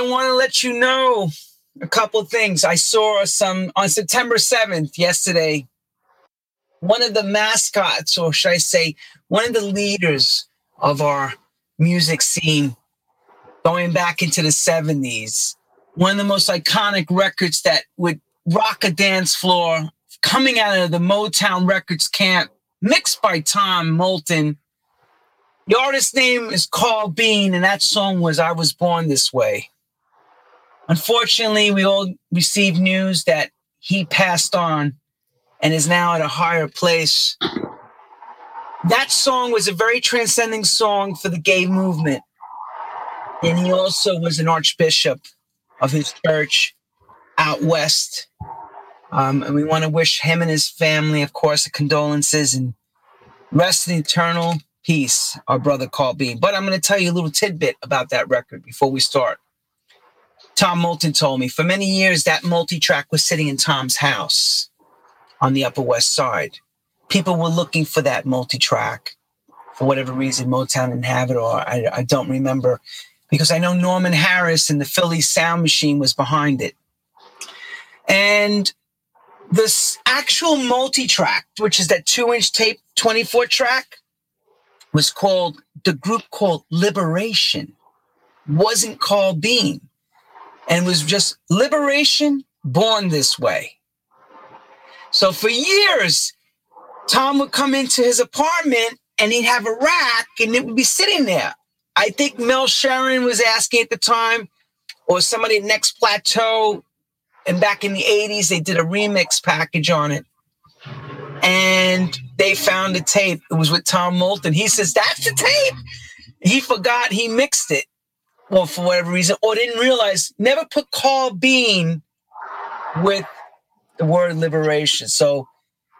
I want to let you know a couple things. I saw some on September 7th, yesterday, one of the mascots, or should I say, one of the leaders of our music scene going back into the 70s, one of the most iconic records that would rock a dance floor coming out of the Motown Records camp, mixed by Tom Moulton. The artist's name is Carl Bean, and that song was I Was Born This Way. Unfortunately, we all received news that he passed on and is now at a higher place. That song was a very transcending song for the gay movement. And he also was an archbishop of his church out west. Um, and we want to wish him and his family, of course, condolences and rest in eternal peace, our brother Carl Bean. But I'm going to tell you a little tidbit about that record before we start. Tom Moulton told me for many years that multi track was sitting in Tom's house on the Upper West Side. People were looking for that multi track for whatever reason. Motown didn't have it, or I, I don't remember because I know Norman Harris and the Philly Sound Machine was behind it. And this actual multi track, which is that two inch tape, 24 track, was called the group called Liberation, wasn't called Bean, and was just Liberation Born This Way. So for years, Tom would come into his apartment and he'd have a rack and it would be sitting there. I think Mel Cheren was asking at the time, or somebody at Next Plateau, and back in the 80s, they did a remix package on it. And they found the tape. It was with Tom Moulton. He says, That's the tape. He forgot he mixed it. Well, for whatever reason, or didn't realize, never put Carl Bean with the word liberation. So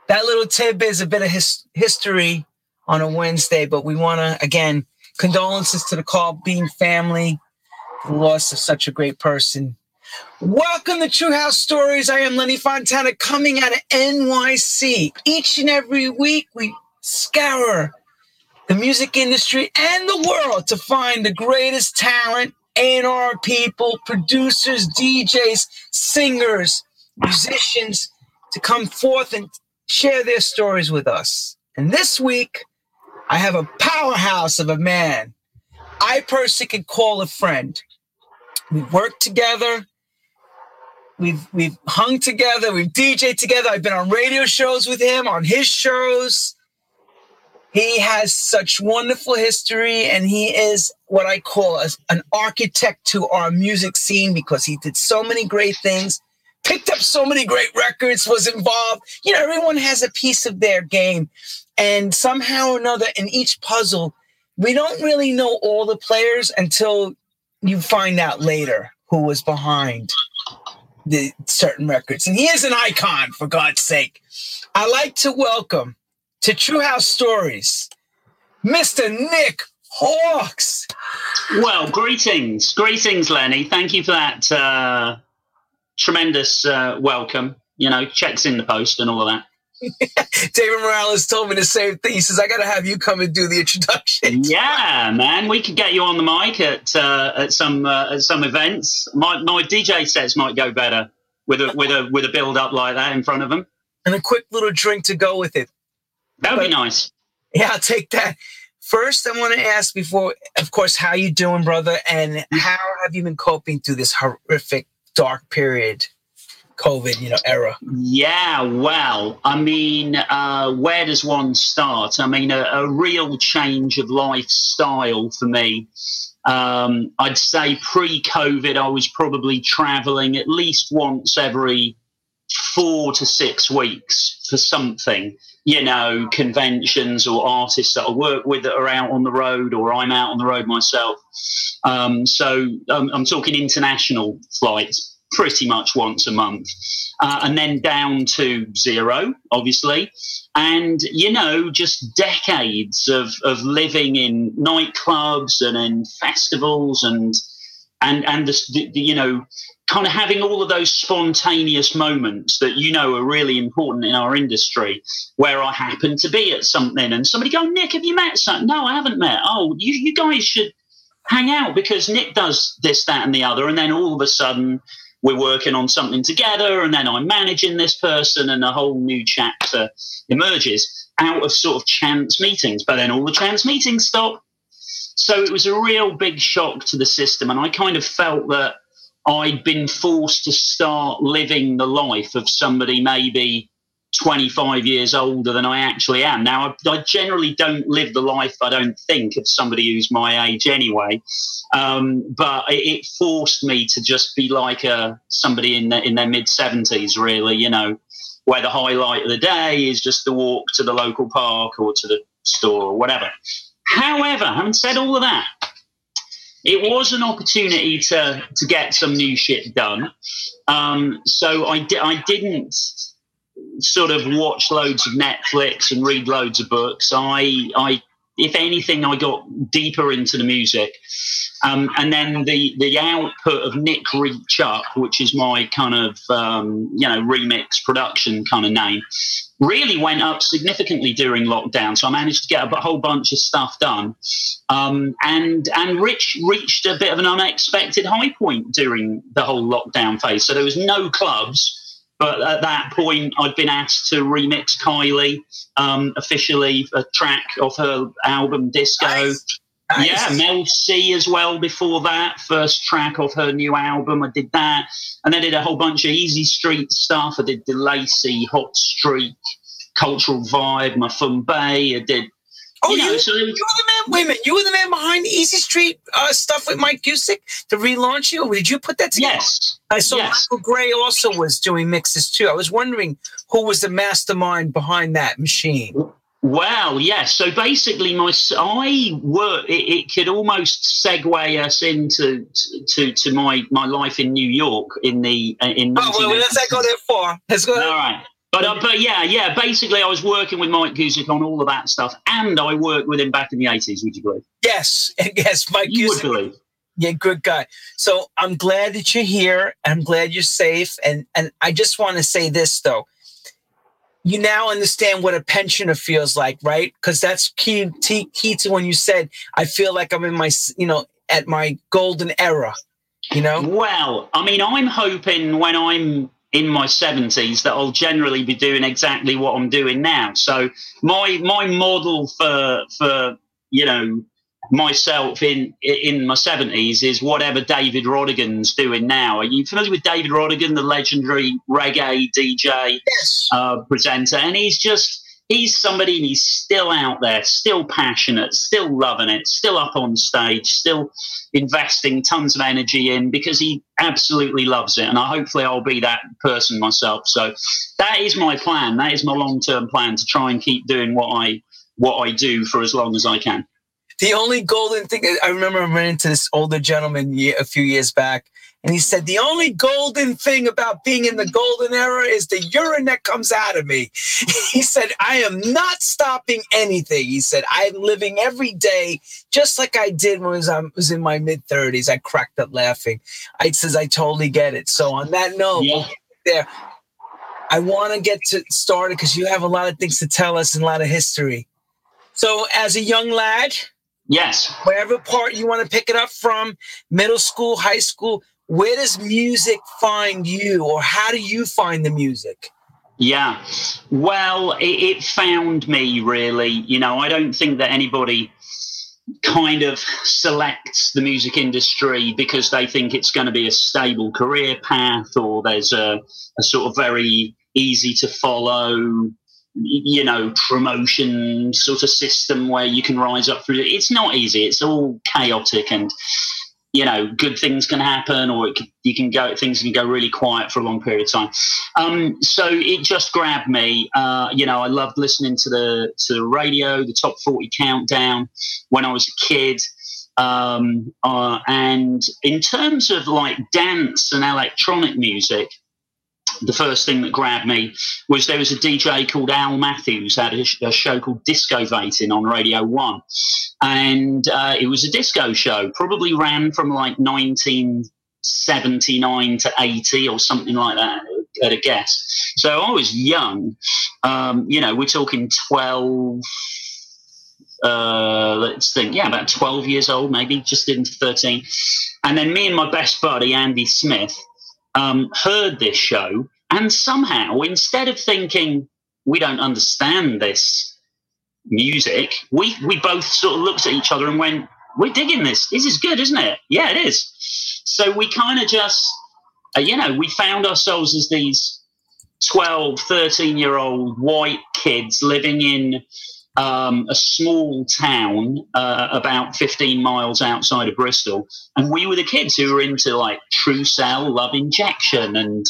that little tidbit is a bit of his, history on a Wednesday, but we want to, again, condolences to the Carl Bean family, the loss of such a great person. Welcome to True House Stories. I am Lenny Fontana coming out of NYC. Each and every week, we scour the music industry and the world to find the greatest talent, A&R people, producers, DJs, singers, musicians to come forth and share their stories with us. And this week, I have a powerhouse of a man I personally could call a friend. We've worked together. We've we've hung together. We've DJed together. I've been on radio shows with him, on his shows. He has such wonderful history, and he is what I call a, an architect to our music scene because he did so many great things picked up so many great records, was involved. You know, everyone has a piece of their game. And somehow or another, in each puzzle, we don't really know all the players until you find out later who was behind the certain records. And he is an icon, for God's sake. I like to welcome to True House Stories, Mr. Nick Halkes. Well, greetings. Greetings, Lenny. Thank you for that uh, tremendous uh, welcome. You know, checks in the post and all of that. David Morales told me the same thing. He says, "I got to have you come and do the introduction." Yeah, man, we could get you on the mic at uh, at some uh, at some events. My my DJ sets might go better with a with a with a build up like that in front of them, and a quick little drink to go with it. That would be nice. Yeah, I'll take that. First, I want to ask before, of course, how you doing, brother, and how have you been coping through this horrific dark period COVID, you know, era? Yeah, well, I mean, uh, where does one start? I mean, a, a real change of lifestyle for me. Um, I'd say pre-COVID, I was probably traveling at least once every four to six weeks for something. You know, conventions or artists that I work with that are out on the road, or I'm out on the road myself. Um, so um, I'm talking international flights pretty much once a month, uh, and then down to zero, obviously. And, you know, just decades of, of living in nightclubs and in festivals and, and, and the, the, you know, kind of having all of those spontaneous moments that you know are really important in our industry where I happen to be at something and somebody go, Nick, have you met? No, I haven't met. Oh, you, you guys should hang out because Nick does this, that, and the other. And then all of a sudden, we're working on something together. And then I'm managing this person, and a whole new chapter emerges out of sort of chance meetings. But then all the chance meetings stop. So it was a real big shock to the system. And I kind of felt that I'd been forced to start living the life of somebody maybe 25 years older than I actually am. Now, I, I, generally don't live the life I don't think of somebody who's my age anyway. Um, but it, it, forced me to just be like a, uh, somebody in, the, in their mid 70s, really, you know, where the highlight of the day is just the walk to the local park or to the store or whatever. However, having said all of that, it was an opportunity to to get some new shit done. Um, so I di- I didn't sort of watch loads of Netflix and read loads of books. I I if anything, I got deeper into the music. Um, and then the, the output of Nick Reach Up, which is my kind of, um, you know, remix production kind of name, really went up significantly during lockdown. So I managed to get a whole bunch of stuff done. Um, and and Rich reached a bit of an unexpected high point during the whole lockdown phase. So there was no clubs but at that point, I'd been asked to remix Kylie um, officially a track of her album Disco. Nice. Nice. Yeah, Mel C as well before that. First track of her new album. I did that. And then did a whole bunch of Easy Street stuff. I did DeLacy, Hot Streak, Cultural Vibe, Ma Foom Bey. I did Oh, you, know, you, so you were the man. Wait a minute, you were the man behind the Easy Street uh, stuff with Mike Gusick to relaunch you. Did you put that together? Yes. I saw yes. Michael Gray also was doing mixes too. I was wondering who was the mastermind behind that machine. Well, yes. So basically, my I work. It, it, could almost segue us into to to my my life in New York in the in. Oh, well, let's not go that far. Let's go. All right. But uh, but yeah, yeah. Basically, I was working with Mike Gusick on all of that stuff, and I worked with him back in the eighties. Would you believe? Yes, yes, Mike you Would believe. Yeah, good guy. So I'm glad that you're here. I'm glad you're safe, and and I just want to say this though. You now understand what a pensioner feels like, right? Because that's key, key key to when you said, "I feel like I'm in my, you know, at my golden era." You know. Well, I mean, I'm hoping when I'm in my 70s that I'll generally be doing exactly what I'm doing now. So my my model for for you know myself in in my 70s is whatever David Rodigan's doing now. Are you familiar with David Rodigan, the legendary reggae DJ yes. uh, presenter? And he's just he's somebody and he's still out there, still passionate, still loving it, still up on stage, still investing tons of energy in because he absolutely loves it. And I hopefully I'll be that person myself. So that is my plan. That is my long term plan to try and keep doing what I what I do for as long as I can. The only golden thing I remember I running into this older gentleman a few years back, and he said, The only golden thing about being in the golden era is the urine that comes out of me. he said, I am not stopping anything. He said, I'm living every day just like I did when I was, um, was in my mid 30s. I cracked up laughing. I says, I totally get it. So, on that note, yeah. there, I want to get to started because you have a lot of things to tell us and a lot of history. So, as a young lad, Yes. Wherever part you want to pick it up from, middle school, high school, where does music find you or how do you find the music? Yeah, well, it, it, found me really. You know, I don't think that anybody kind of selects the music industry because they think it's going to be a stable career path or there's a, a sort of very easy to follow you know promotion sort of system where you can rise up through it it's not easy it's all chaotic and you know, good things can happen, or can, you can go, things can go really quiet for a long period of time. Um, so it just grabbed me. Uh, you know, I loved listening to the to the radio, the top forty countdown when I was a kid. Um, uh, and in terms of like dance and electronic music, the first thing that grabbed me was there was a DJ called Al Matthews had a, a show called Discovating on Radio One, and uh, it was a disco show. Probably ran from like 1979 to 80 or something like that at a guess. So I was young. Um, you know, we're talking 12. uh, let's think, yeah, about 12 years old, maybe just into 13. And then me and my best buddy, Andy Smith, um, heard this show. And somehow, instead of thinking, we don't understand this music, we, we both sort of looked at each other and went, we're digging this. This is good, isn't it? Yeah, it is. So we kind of just, uh, you know, we found ourselves as these 12, 13 year old white kids living in um, a small town uh, about 15 miles outside of Bristol. And we were the kids who were into like Trussel, Love Injection, and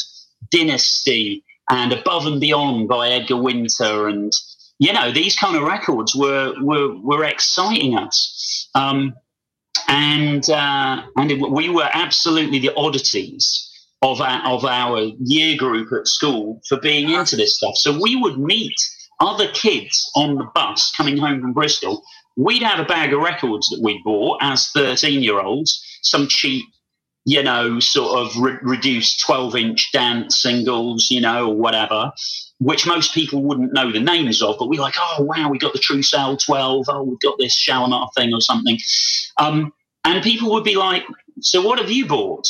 Dynasty, and Above and Beyond by Edgar Winter. And, you know, these kind of records were, were, were exciting us. Um, and uh, and it, we were absolutely the oddities of our, of our year group at school for being into this stuff. So we would meet other kids on the bus coming home from Bristol, we'd have a bag of records that we'd bought as 13 year olds, some cheap, you know, sort of re- reduced 12 inch dance singles, you know, or whatever, which most people wouldn't know the names of. But we're like, oh, wow, we got the Trussel 12. Oh, we've got this Shalamar thing or something. Um, and people would be like, so what have you bought?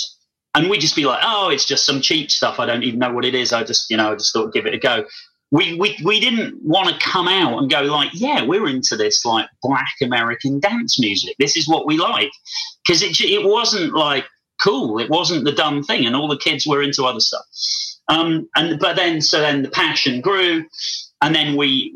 And we'd just be like, oh, it's just some cheap stuff. I don't even know what it is. I just, you know, I just thought give it a go we, we, we didn't want to come out and go like, yeah, we're into this like black American dance music. This is what we like. Because it, it wasn't like cool. It wasn't the dumb thing. And all the kids were into other stuff. Um, and but then, so then the passion grew. And then we,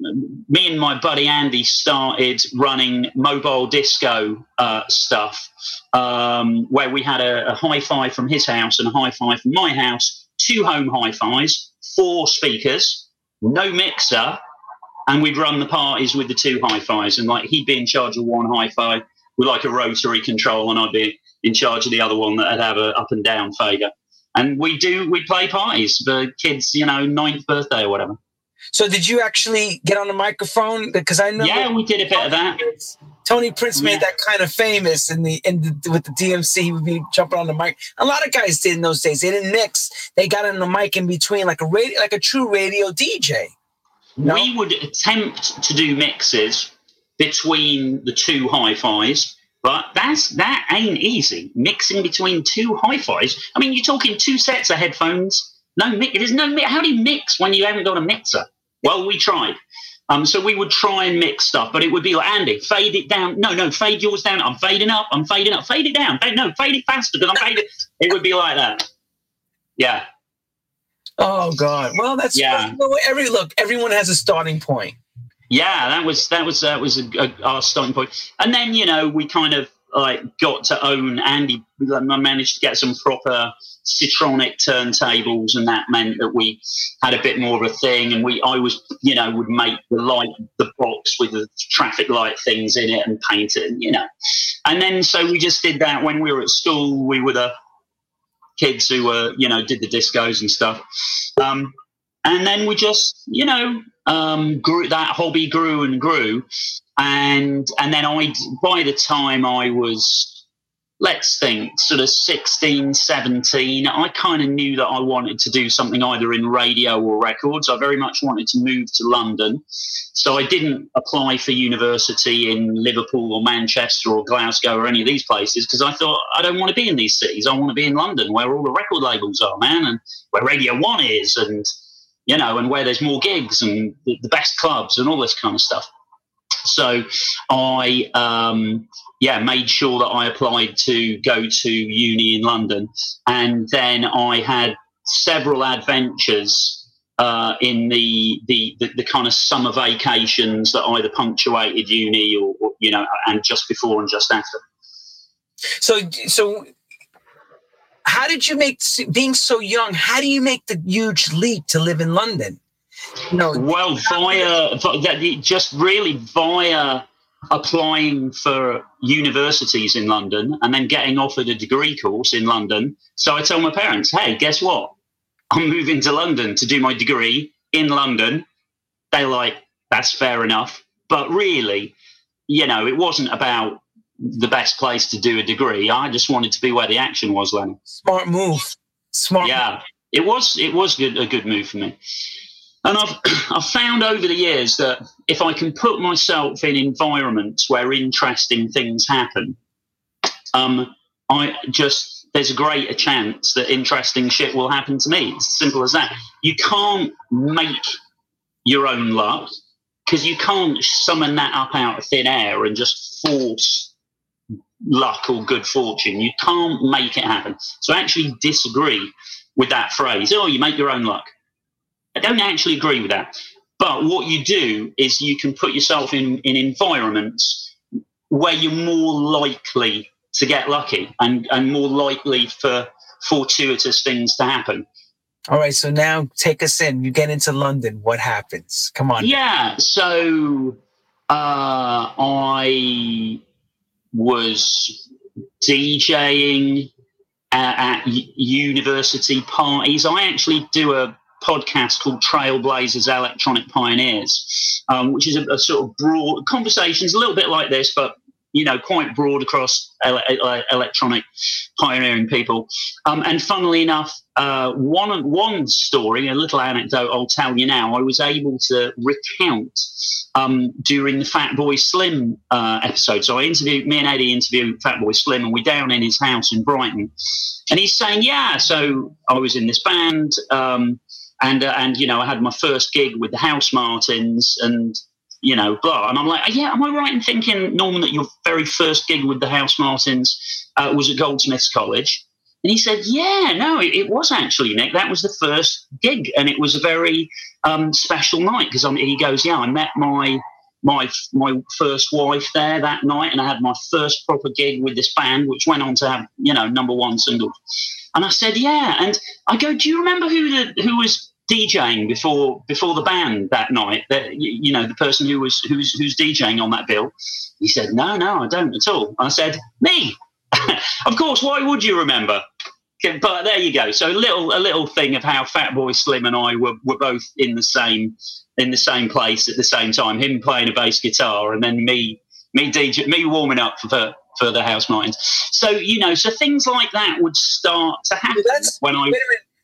me and my buddy Andy started running mobile disco uh, stuff um, where we had a, a hi fi from his house and a hi fi from my house, two home hi fis, four speakers no mixer, and we'd run the parties with the two hi-fis, and like he'd be in charge of one hi-fi with like a rotary control, and I'd be in charge of the other one that'd have a up and down fader. And we do we play parties for kids, you know, ninth birthday or whatever. So did you actually get on the microphone? Because I know yeah, we did a bit of that. Tony Prince made that kind of famous in the in the, with the DMC. He would be jumping on the mic. A lot of guys did in those days. They didn't mix. They got on the mic in between, like a radio, like a true radio DJ. No? We would attempt to do mixes between the two hi-fis, but that's that ain't easy. Mixing between two hi-fis. I mean, you're talking two sets of headphones. No mix. There's no. How do you mix when you haven't got a mixer? Well, we tried. Um, so we would try and mix stuff, but it would be like, Andy, fade it down. No, no, fade yours down. I'm fading up. I'm fading up. Fade it down. No, fade it faster because I'm fading. it would be like that. Yeah. Oh God. Well, that's yeah. every look. Everyone has a starting point. Yeah, that was that was that was a, a, our starting point, and then you know we kind of like got to own Andy. I managed to get some proper Citronic turntables, and that meant that we had a bit more of a thing. And we, I was, you know, would make the light, the box with the traffic light things in it and paint it, you know. And then so we just did that when we were at school. We were the kids who were, you know, did the discos and stuff. Um, and then we just, you know, um, grew that hobby grew and grew, and and then I, by the time I was let's think sort of 16 17 i kind of knew that i wanted to do something either in radio or records. I very much wanted to move to london. So i didn't apply for university in liverpool or manchester or glasgow or any of these places because i thought i don't want to be in these cities. I want to be in london where all the record labels are man and where radio one is and you know and where there's more gigs and the, best clubs and all this kind of stuff. So I, um, yeah, made sure that I applied to go to uni in London. And then I had several adventures uh, in the, the, the, the, kind of summer vacations that either punctuated uni or, or, you know, and just before and just after. So, so how did you make being so young? How do you make the huge leap to live in London? No. Well, via just really via applying for universities in London and then getting offered a degree course in London. So I tell my parents, "Hey, guess what? I'm moving to London to do my degree in London." They're like, "That's fair enough," but really, you know, it wasn't about the best place to do a degree. I just wanted to be where the action was, Lenny. Smart move. Smart. Yeah, it was. It was good, a good move for me. And I've, I've found over the years that if I can put myself in environments where interesting things happen, um, I just, there's a greater chance that interesting shit will happen to me. It's simple as that. You can't make your own luck because you can't summon that up out of thin air and just force luck or good fortune. You can't make it happen. So I actually disagree with that phrase. Oh, you make your own luck. I don't actually agree with that. But what you do is you can put yourself in, in environments where you're more likely to get lucky and, and more likely for fortuitous things to happen. All right, so now take us in. You get into London. What happens? Come on. Yeah, so uh, I was DJing at, at university parties. I actually do a podcast called Trailblazers Electronic Pioneers, um, which is a, a, sort of broad conversations, a little bit like this, but you know, quite broad across ele- electronic pioneering people. Um, and funnily enough, uh, one one story, a little anecdote I'll tell you now. I was able to recount um, during the Fatboy Slim uh, episode. So I interviewed me and Eddie interviewed Fatboy Slim, and we're down in his house in Brighton, and he's saying, "Yeah, so I was in this band." Um, and uh, and you know I had my first gig with the Housemartins and you know, blah. And I'm like, yeah, am I right in thinking, Norman, that your very first gig with the Housemartins uh, was at Goldsmiths College? And he said, yeah, no, it, it, was actually, Nick. That was the first gig. And it was a very um, special night because he goes, yeah, I met my my my first wife there that night, and I had my first proper gig with this band, which went on to have you know number one singles. And I said, yeah. And I go, do you remember who the who was DJing before before the band that night. That you know the person who was who's who's DJing on that bill. He said, "No, no, I don't at all." I said, "Me." of course. Why would you remember? But there you go. So a little a little thing of how Fatboy Slim and I were, were both in the same in the same place at the same time. Him playing a bass guitar, and then me me DJ me warming up for for the Housemartins. So you know, so things like that would start to happen when I.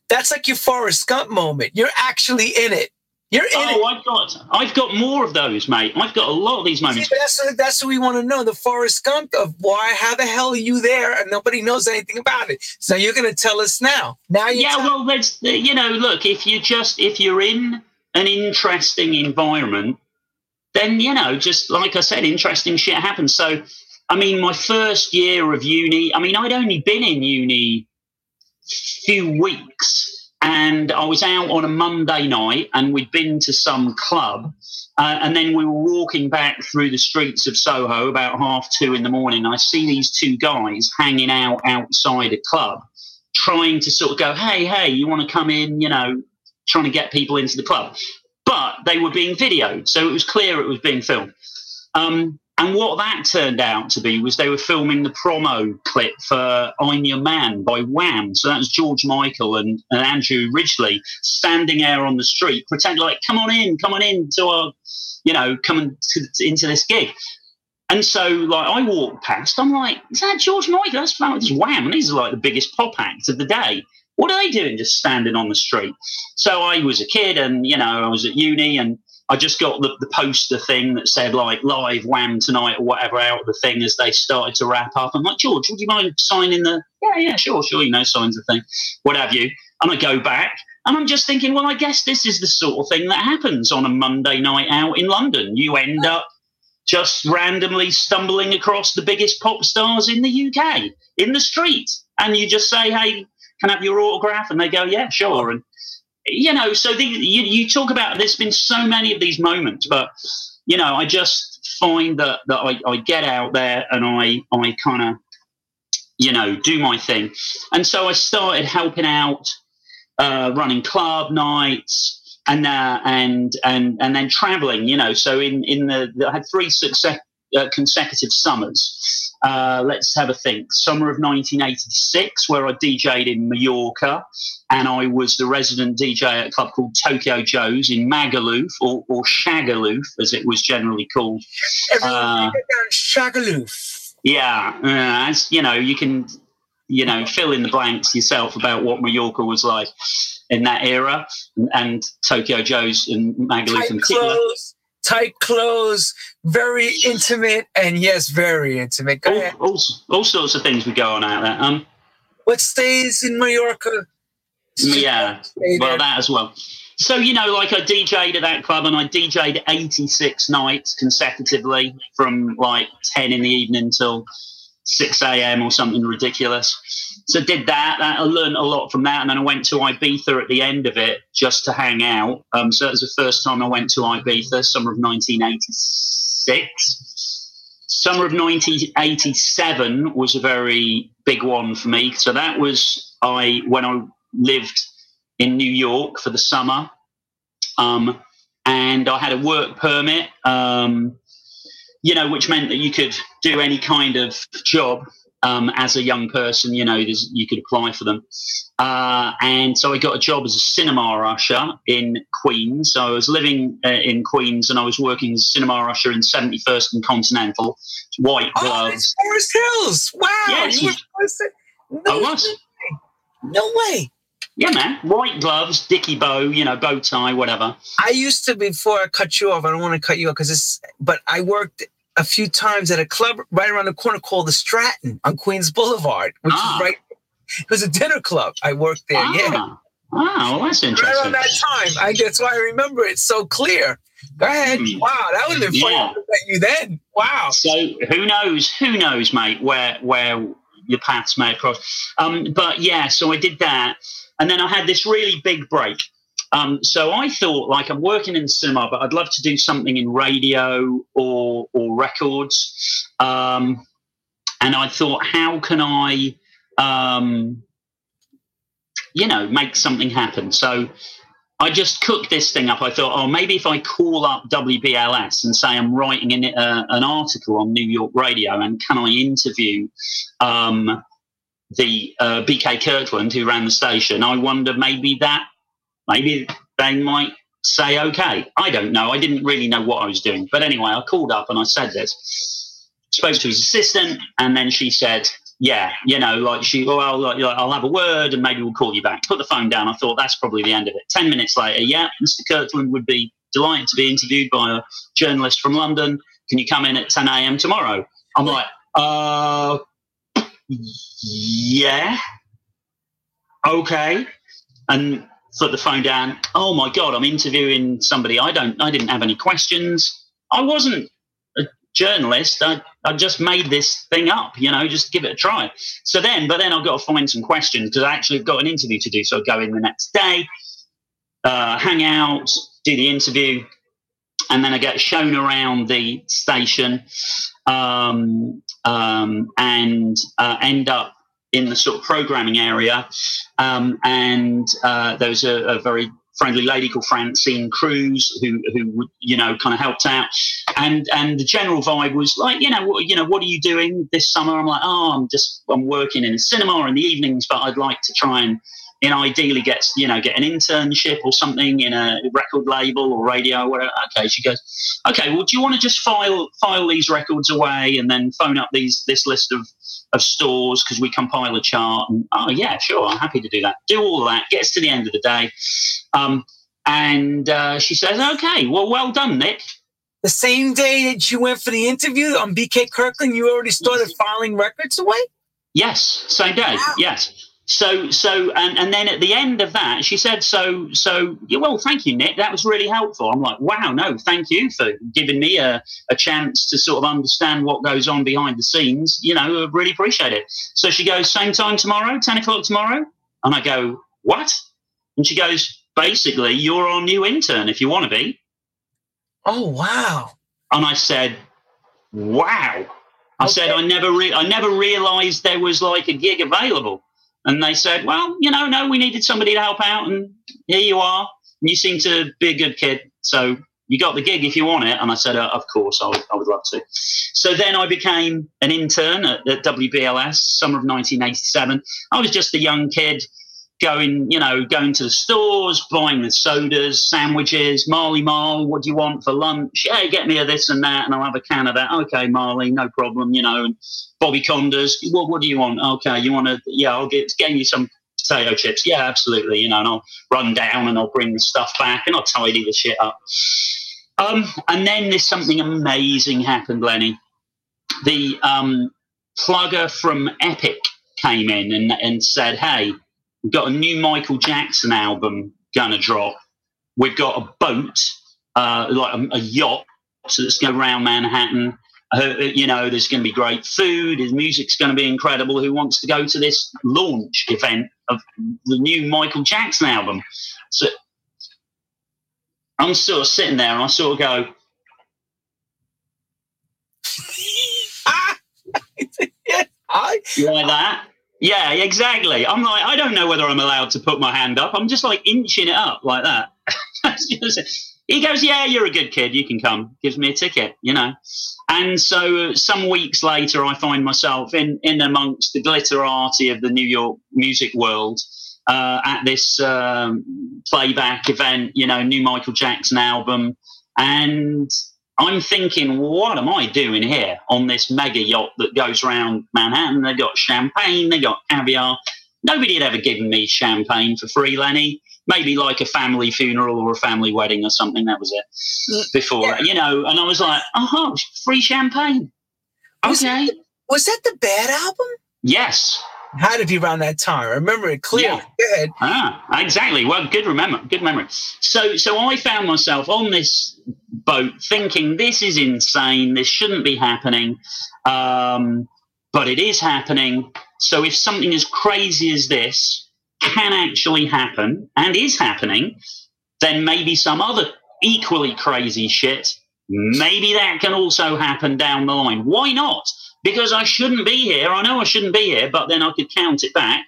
That's like your Forrest Gump moment. You're actually in it. You're in it. oh, it. I've got, I've got more of those, mate. I've got a lot of these moments. See, that's that's what we want to know. The Forrest Gump of why, how the hell are you there, and nobody knows anything about it. So you're going to tell us now. Now, you yeah. Well, that's you know, look, if you just if you're in an interesting environment, then you know, just like I said, interesting shit happens. So, I mean, my first year of uni, I mean, I'd only been in uni a few weeks and I was out on a Monday night and we'd been to some club. Uh, and then we were walking back through the streets of Soho about half two in the morning. I see these two guys hanging out outside a club, trying to sort of go, hey, hey, you want to come in, you know, trying to get people into the club. But they were being videoed, so it was clear it was being filmed. Um, and what that turned out to be was they were filming the promo clip for I'm Your Man by Wham. So that was George Michael and, and Andrew Ridgeley standing there on the street, pretend like, come on in, come on in to our, you know, come to, into this gig. And so, like, I walked past, I'm like, is that George Michael? That's, that's Wham. And these are like the biggest pop acts of the day. What are they doing just standing on the street? So I was a kid and, you know, I was at uni and I just got the, the poster thing that said like live wham tonight or whatever out of the thing as they started to wrap up. I'm like, George, would you mind signing the yeah, yeah, sure, sure, you know, signs the thing, what have you. And I go back and I'm just thinking, well, I guess this is the sort of thing that happens on a Monday night out in London. You end up just randomly stumbling across the biggest pop stars in the UK in the street. And you just say, hey, can I have your autograph? And they go, yeah, sure. And you know, so the, you, you talk about there's been so many of these moments, but you know, I just find that that I, I get out there and I I kind of you know do my thing, and so I started helping out, uh, running club nights. And uh, and and and then traveling, you know. So in in the, I had three success, uh, consecutive summers. Uh, let's have a think. Summer of 1986, where I DJ'd in Mallorca, and I was the resident DJ at a club called Tokyo Joe's in Magaluf, or, or Shagaloof, as it was generally called. uh, Shagaloof. Yeah, uh, as you know, you can, you know, fill in the blanks yourself about what Mallorca was like. in that era, and, and Tokyo Joe's and Magaluf in particular. clothes, tight clothes, very intimate, and yes, very intimate. Go All, ahead. all, all sorts of things were going out there. Um, What stays in Mallorca? yeah, well, that as well. So you know, like I DJ'd at that club, and I DJ'd 86 nights consecutively from like 10 in the evening till 6 a.m. or something ridiculous. So did that. I learned a lot from that, and then I went to Ibiza at the end of it just to hang out. Um, so it was the first time I went to Ibiza, summer of 1986. Summer of 1987 was a very big one for me. So that was I when I lived in New York for the summer, um, and I had a work permit. Um, you know, which meant that you could do any kind of job um, as a young person. You know, there's- you could apply for them. Uh, and so I got a job as a cinema usher in Queens. So I was living uh, in Queens and I was working as a cinema usher in 71st and Continental, white Oh, gloves. it's Forest Hills. Wow. Yes, you were no, I was. no way. Yeah, man. White gloves, dicky bow, you know, bow tie, whatever. I used to before I cut you off. I don't want to cut you off because it's. But I worked a few times at a club right around the corner called the Stratton on Queens Boulevard, which Ah. is right. It was a dinner club. I worked there. ah, Yeah, Wow, well, that's right around that time. I that's why I remember it so clear. Go ahead. Hmm. Wow, that would have been fun Yeah. to met you then. Wow. So who knows? Who knows, mate? Where where your paths may have crossed. Um, but yeah, so I did that, and then I had this really big break. Um, so I thought, like, I'm working in cinema, but I'd love to do something in radio or or records. Um, and I thought, how can I, um, you know, make something happen? So I just cooked this thing up. I thought, oh, maybe if I call up WBLS and say I'm writing an, uh, an article on New York radio, and can I interview um, the uh, BK Kirkland who ran the station? I wonder maybe that maybe they might say okay. I don't know. I didn't really know what I was doing, but anyway, I called up and I said this. Spoke to his assistant, and then she said, yeah, you know, like she, well, like, like, I'll have a word and maybe we'll call you back. Put the phone down. I thought that's probably the end of it. Ten minutes later, yeah, Mr. Kirkland would be delighted to be interviewed by a journalist from London. Can you come in at 10 a.m. tomorrow? I'm like, uh, yeah, okay. And put the phone down. Oh my God, I'm interviewing somebody. I don't, I didn't have any questions. I wasn't a journalist. I, I just made this thing up, you know, just give it a try. So then, but then I've got to find some questions because I actually got an interview to do. So I go in the next day, uh, hang out, do the interview, and then I get shown around the station um, um, and uh, end up in the sort of programming area. Um, and uh, there was a, a very friendly lady called Francine Cruz who, who you know, kind of helped out. And and the general vibe was like, you know, what, you know, what are you doing this summer? I'm like, oh, I'm just I'm working in cinema in the evenings, but I'd like to try and know, ideally get you know get an internship or something in a record label or radio or whatever. Okay, she goes, okay, well, do you want to just file file these records away and then phone up these this list of of stores because we compile a chart? And oh yeah, sure, I'm happy to do that. Do all that. Gets to the end of the day, um, and uh, she says, okay, well, well done, Nick. The same day that you went for the interview on BK Kirkland, you already started filing records away? Yes, same day. Wow. Yes. So so and, and then at the end of that, she said, "So so yeah, well, thank you, Nick. That was really helpful." I'm like, "Wow, no, thank you for giving me a, a chance to sort of understand what goes on behind the scenes. You know, really appreciate it." So she goes, "Same time tomorrow, ten o'clock tomorrow," and I go, "What?" And she goes, "Basically, you're our new intern if you want to be." Oh, wow. And I said, "Wow." I said, "I never, re- I never realised there was like a gig available." And they said, "Well, you know, no, we needed somebody to help out, and here you are. And you seem to be a good kid, so you got the gig if you want it." And I said, uh, "Of course, I would, I would love to." So then I became an intern at, at WBLS, summer of 1987. I was just a young kid going, you know, going to the stores, buying the sodas, sandwiches, Marley Marl, what do you want for lunch? Yeah, get me a this and that, and I'll have a can of that. Okay, Marley, no problem, you know. And Bobby Konders, what, what do you want? Okay, you want to, yeah, I'll get, get you some potato chips. Yeah, absolutely. You know, and I'll run down and I'll bring the stuff back and I'll tidy the shit up. Um, and then there's something amazing happened, Lenny. The um, plugger from Epic came in and, and said, Hey, we've got a new Michael Jackson album gonna drop. We've got a boat, uh, like a, a yacht, so that's going around Manhattan. Uh, you know, there's going to be great food. His music's going to be incredible. Who wants to go to this launch event of the new Michael Jackson album? So I'm sort of sitting there and I sort of go, You like that. Yeah, exactly. I'm like, I don't know whether I'm allowed to put my hand up. I'm just like inching it up like that. he goes, Yeah, you're a good kid. You can come. Gives me a ticket, you know. And so some weeks later, I find myself in, in amongst the glitterati of the New York music world uh, at this um, playback event, you know, new Michael Jackson album. And I'm thinking, what am I doing here on this mega yacht that goes around Manhattan? They got champagne, they got caviar. Nobody had ever given me champagne for free, Lenny. Maybe like a family funeral or a family wedding or something. That was it. Before yeah. you know, and I was like, oh, free champagne. Was okay. That the, was that the bad album? Yes How did you around that time. I remember it clearly. Yeah. Ah, exactly. Well, good remember, good memory. So, so I found myself on this boat thinking, "This is insane. This shouldn't be happening," um, but it is happening. So, if something as crazy as this can actually happen and is happening, then maybe some other equally crazy shit, maybe that can also happen down the line. Why not? because I shouldn't be here. I know I shouldn't be here, but then I could count it back.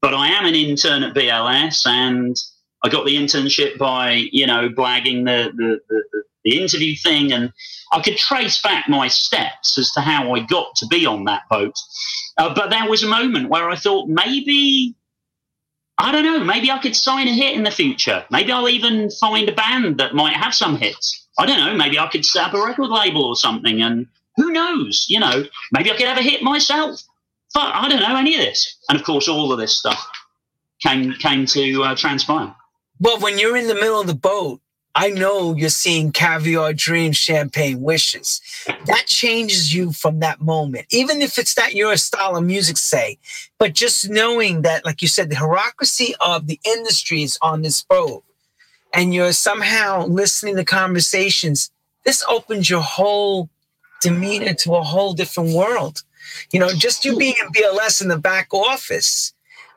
But I am an intern at BLS, and I got the internship by you know blagging the the, the, the interview thing, and I could trace back my steps as to how I got to be on that boat. Uh, but there was a moment where I thought maybe I don't know, maybe I could sign a hit in the future. Maybe I'll even find a band that might have some hits. I don't know, maybe I could set up a record label or something and who knows? You know, maybe I could have a hit myself. But I don't know any of this. And of course, all of this stuff came came to uh, transpire. Well, when you're in the middle of the boat, I know you're seeing caviar dreams, champagne wishes. That changes you from that moment, even if it's not your style of music, say. But just knowing that, like you said, the bureaucracy of the industry is on this boat, and you're somehow listening to conversations. This opens your whole demeanor to a whole different world. You know, just you being in BLS in the back office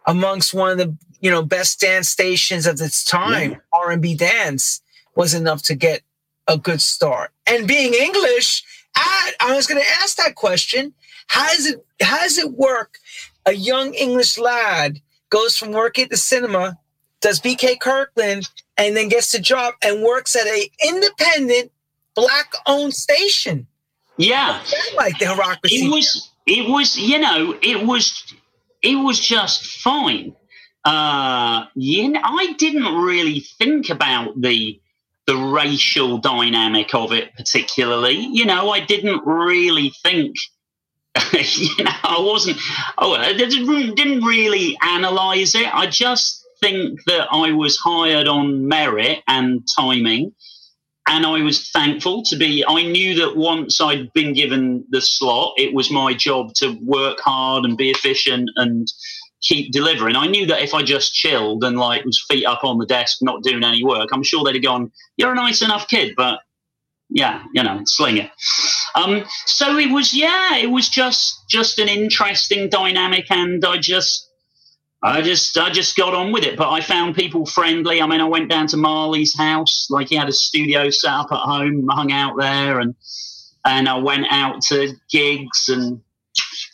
amongst one of the you know best dance stations of its time, yeah. R&B dance, was enough to get a good start. And being English, I, I was going to ask that question: How does it how does it work? A young English lad goes from working at the cinema, does BK Kirkland, and then gets the job and works at a independent black-owned station. Yeah, like the bureaucracy. It was. It was. You know. It was. It was just fine. Uh, you know, I didn't really think about the the racial dynamic of it particularly. You know, I didn't really think. you know, I wasn't. Oh, I didn't really analyze it. I just think that I was hired on merit and timing and I was thankful to be. I knew that once I'd been given the slot, it was my job to work hard and be efficient and keep delivering. I knew that if I just chilled and like was feet up on the desk, not doing any work, I'm sure they'd have gone, "You're a nice enough kid, but yeah, you know, sling it." Um, so it was, yeah, it was just just an interesting dynamic, and I just I just I just got on with it. But I found people friendly. I mean, I went down to Marley's house, like he had a studio set up at home, hung out there, and and I went out to gigs, and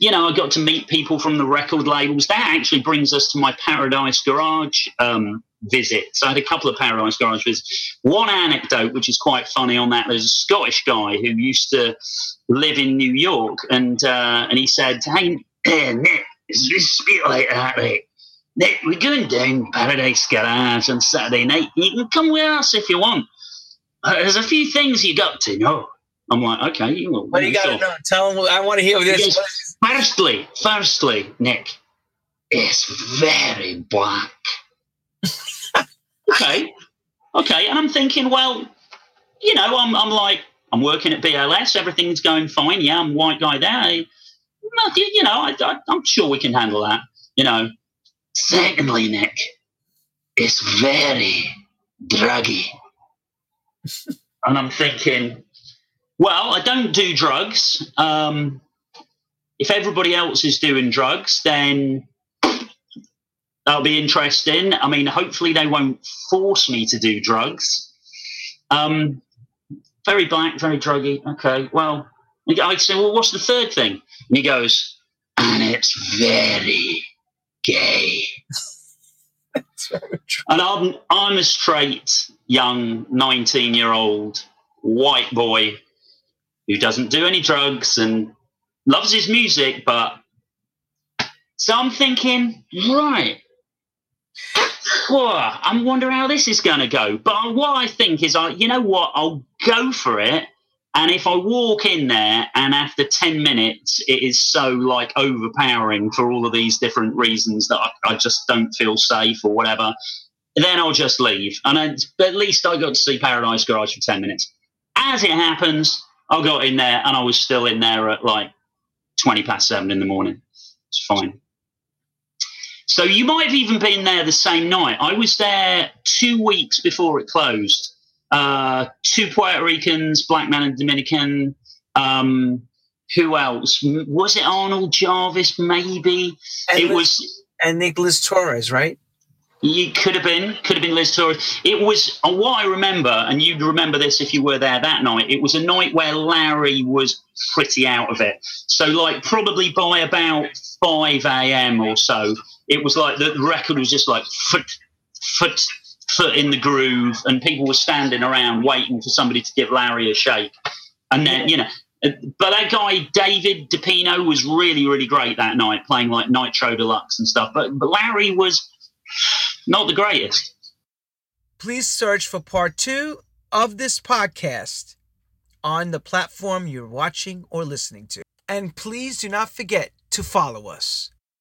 you know, I got to meet people from the record labels. That actually brings us to my Paradise Garage um, visit. So I had a couple of Paradise Garage visits. One anecdote, which is quite funny on that, there's a Scottish guy who used to live in New York, and uh, and he said, "Hey, Nick, it's a bit like that, mate." Nick, we're going down Paradise Garage on Saturday night. You can come with us if you want. Uh, there's a few things you got to know. I'm like, okay. Well, what do you got to know? Tell them. I want to hear this. Goes, firstly, firstly, Nick, it's very black. okay. Okay. And I'm thinking, well, you know, I'm, I'm like, I'm working at BLS, everything's going fine. Yeah, I'm white guy there. you know, I, I, I'm sure we can handle that. You know. Secondly, Nick, it's very druggy. and I'm thinking, well, I don't do drugs. Um, if everybody else is doing drugs, then that'll be interesting. I mean, hopefully they won't force me to do drugs. Um, very black, very druggy. Okay, well, I'd say, well, what's the third thing? And he goes, and it's very gay. and I'm I'm a straight young 19 year old white boy who doesn't do any drugs and loves his music, but so I'm thinking, right. I'm wondering how this is going to go. But what I think is, I, you know what? I'll go for it. And if I walk in there and after 10 minutes it is so like overpowering for all of these different reasons that I, I just don't feel safe or whatever, then I'll just leave. And I, at least I got to see Paradise Garage for 10 minutes. As it happens, I got in there and I was still in there at like 20 past seven in the morning. It's fine. So you might have even been there the same night. I was there two weeks before it closed. Uh, two Puerto Ricans, black man and Dominican. Um, who else? Was it Arnold Jarvis? Maybe and it was, and Nicholas Torres, right? It could have been, could have been Liz Torres. It was what I remember, and you'd remember this if you were there that night. It was a night where Larry was pretty out of it. So, like, probably by about five a.m. or so, it was like the record was just like foot, foot, foot in the groove, and people were standing around waiting for somebody to give Larry a shake. And then, you know, but that guy David DePino was really, really great that night, playing like Nitro Deluxe and stuff. But but Larry was not the greatest. Please search for part two of this podcast on the platform you're watching or listening to. And please do not forget to follow us.